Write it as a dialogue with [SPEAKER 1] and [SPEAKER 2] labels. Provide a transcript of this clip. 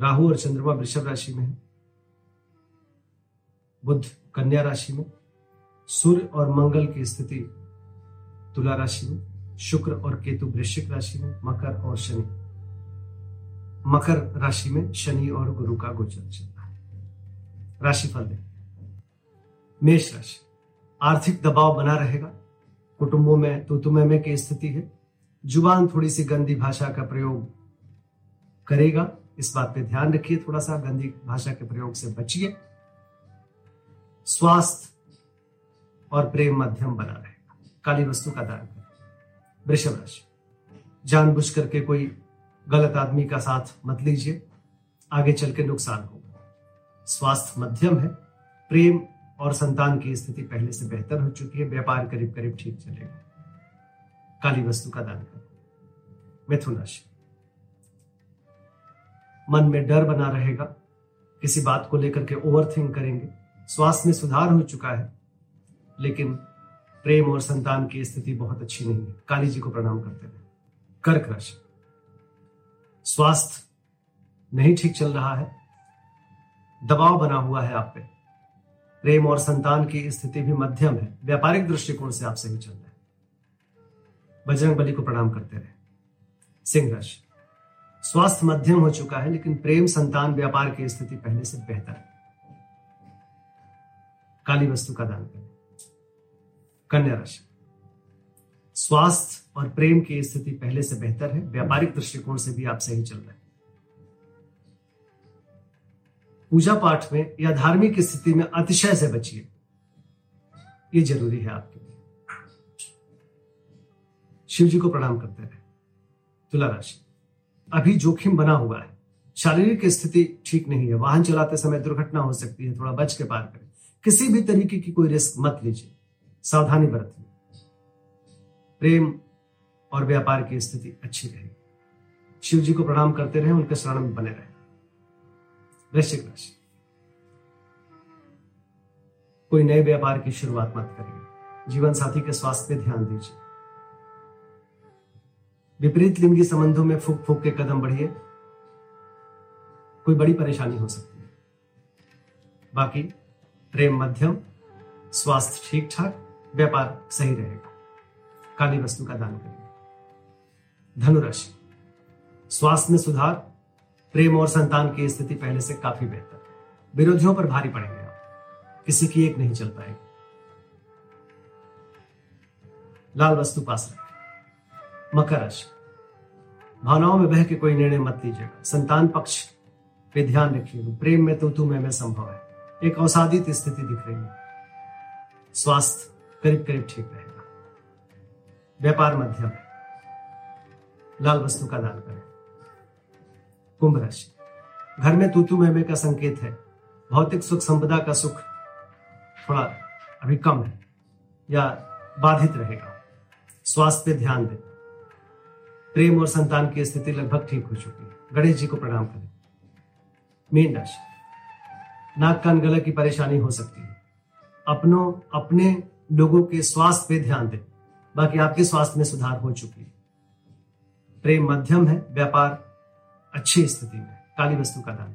[SPEAKER 1] राहु और चंद्रमा वृषभ राशि में है, बुध कन्या राशि में, सूर्य और मंगल की स्थिति तुला राशि में, शुक्र और केतु वृश्चिक राशि में, मकर और शनि। मकर राशि में शनि और गुरु का गोचर चल रहा है। राशिफल दें मेष राशि, आर्थिक दबाव बना रहेगा। कुटुंबों में तुतुमे की स्थिति है। ज़ुबान थोड़ी सी गंदी भाषा का प्रयोग करेगा। इस बात पे ध्यान रखिए थोड़ा सा गंदी भाषा के प्रयोग से बचिए। स्वास्थ्य और प्रेम मध्यम बना रहेगा काली वस्तु का दान करें। वृषभ राशि। जानबूझ करके कोई गलत आदमी का साथ मत लीजिए। आगे चल के नुकसान होगा। स्वास्थ्य मध्यम है। प्रेम और संतान की स्थिति पहले से बेहतर हो चुकी है। व्यापार करीब करीब ठीक चलेगा। काली वस्तु का दान करें। मिथुन राशि। मन में डर बना रहेगा। किसी बात को लेकर के ओवर थिंक करेंगे। स्वास्थ्य में सुधार हो चुका है, लेकिन प्रेम और संतान की स्थिति बहुत अच्छी नहीं है। काली जी को प्रणाम करते रहे कर्क राशि। स्वास्थ्य नहीं ठीक चल रहा है। दबाव बना हुआ है आप पे। प्रेम और संतान की स्थिति भी मध्यम है। व्यापारिक दृष्टिकोण से आप सही चल रहे हैं। बजरंग बली को प्रणाम करते रहे। सिंह राशि। स्वास्थ्य मध्यम हो चुका है, लेकिन प्रेम संतान व्यापार की स्थिति पहले से बेहतर है। काली वस्तु का दान करें। कन्या राशि। स्वास्थ्य और प्रेम की स्थिति पहले से बेहतर है। व्यापारिक दृष्टिकोण से भी आप सही चल रहे हैं। पूजा पाठ में या धार्मिक स्थिति में अतिशय से बचिए। ये ज़रूरी है आपके लिए। शिव जी को प्रणाम करते रहे। तुला राशि। अभी जोखिम बना हुआ है। शारीरिक स्थिति ठीक नहीं है। वाहन चलाते समय दुर्घटना हो सकती है, थोड़ा बच के पार करें। किसी भी तरीके की कोई रिस्क मत लीजिए। सावधानी बरतिए प्रेम और व्यापार की स्थिति अच्छी रहेगी शिव जी को प्रणाम करते रहे, उनके शरण में बने रहे। वृश्चिक राशि कोई नए व्यापार की शुरुआत मत करिए। जीवन साथी के स्वास्थ्य पे ध्यान दीजिए। विपरीत लिंगी संबंधों में फूक फूक के कदम बढ़िए। कोई बड़ी परेशानी हो सकती है। बाकी, प्रेम मध्यम, स्वास्थ्य ठीक ठाक व्यापार सही रहेगा। काली वस्तु का दान करिए। धनुराशि। स्वास्थ्य में सुधार, प्रेम और संतान की स्थिति पहले से काफ़ी बेहतर विरोधियों पर भारी पड़ेंगे आप। किसी की एक नहीं चल पाएगी। लाल वस्तु पास रखें। मकर राशि। भावनाओं में बह के कोई निर्णय मत लीजिएगा। संतान पक्ष पे ध्यान रखिए प्रेम में तो तुम्हें में संभव है। एक अवसादित स्थिति दिख रही है। स्वास्थ्य करीब करीब ठीक रहेगा। व्यापार मध्यम है। लाल वस्तु का दान करें। कुंभ राशि। घर में तूतु मेमे का संकेत है। भौतिक सुख, संपदा का सुख थोड़ा अभी कम है या बाधित रहेगा। स्वास्थ्य पे ध्यान दें। प्रेम और संतान की स्थिति लगभग ठीक हो चुकी है। गणेश जी को प्रणाम करें। मीन राशि। नाक कान गला की परेशानी हो सकती है। अपनों, अपने लोगों के स्वास्थ्य पे ध्यान दें। बाकी आपके स्वास्थ्य में सुधार हो चुकी है। प्रेम मध्यम है, व्यापार अच्छी स्थिति में काली वस्तु का दान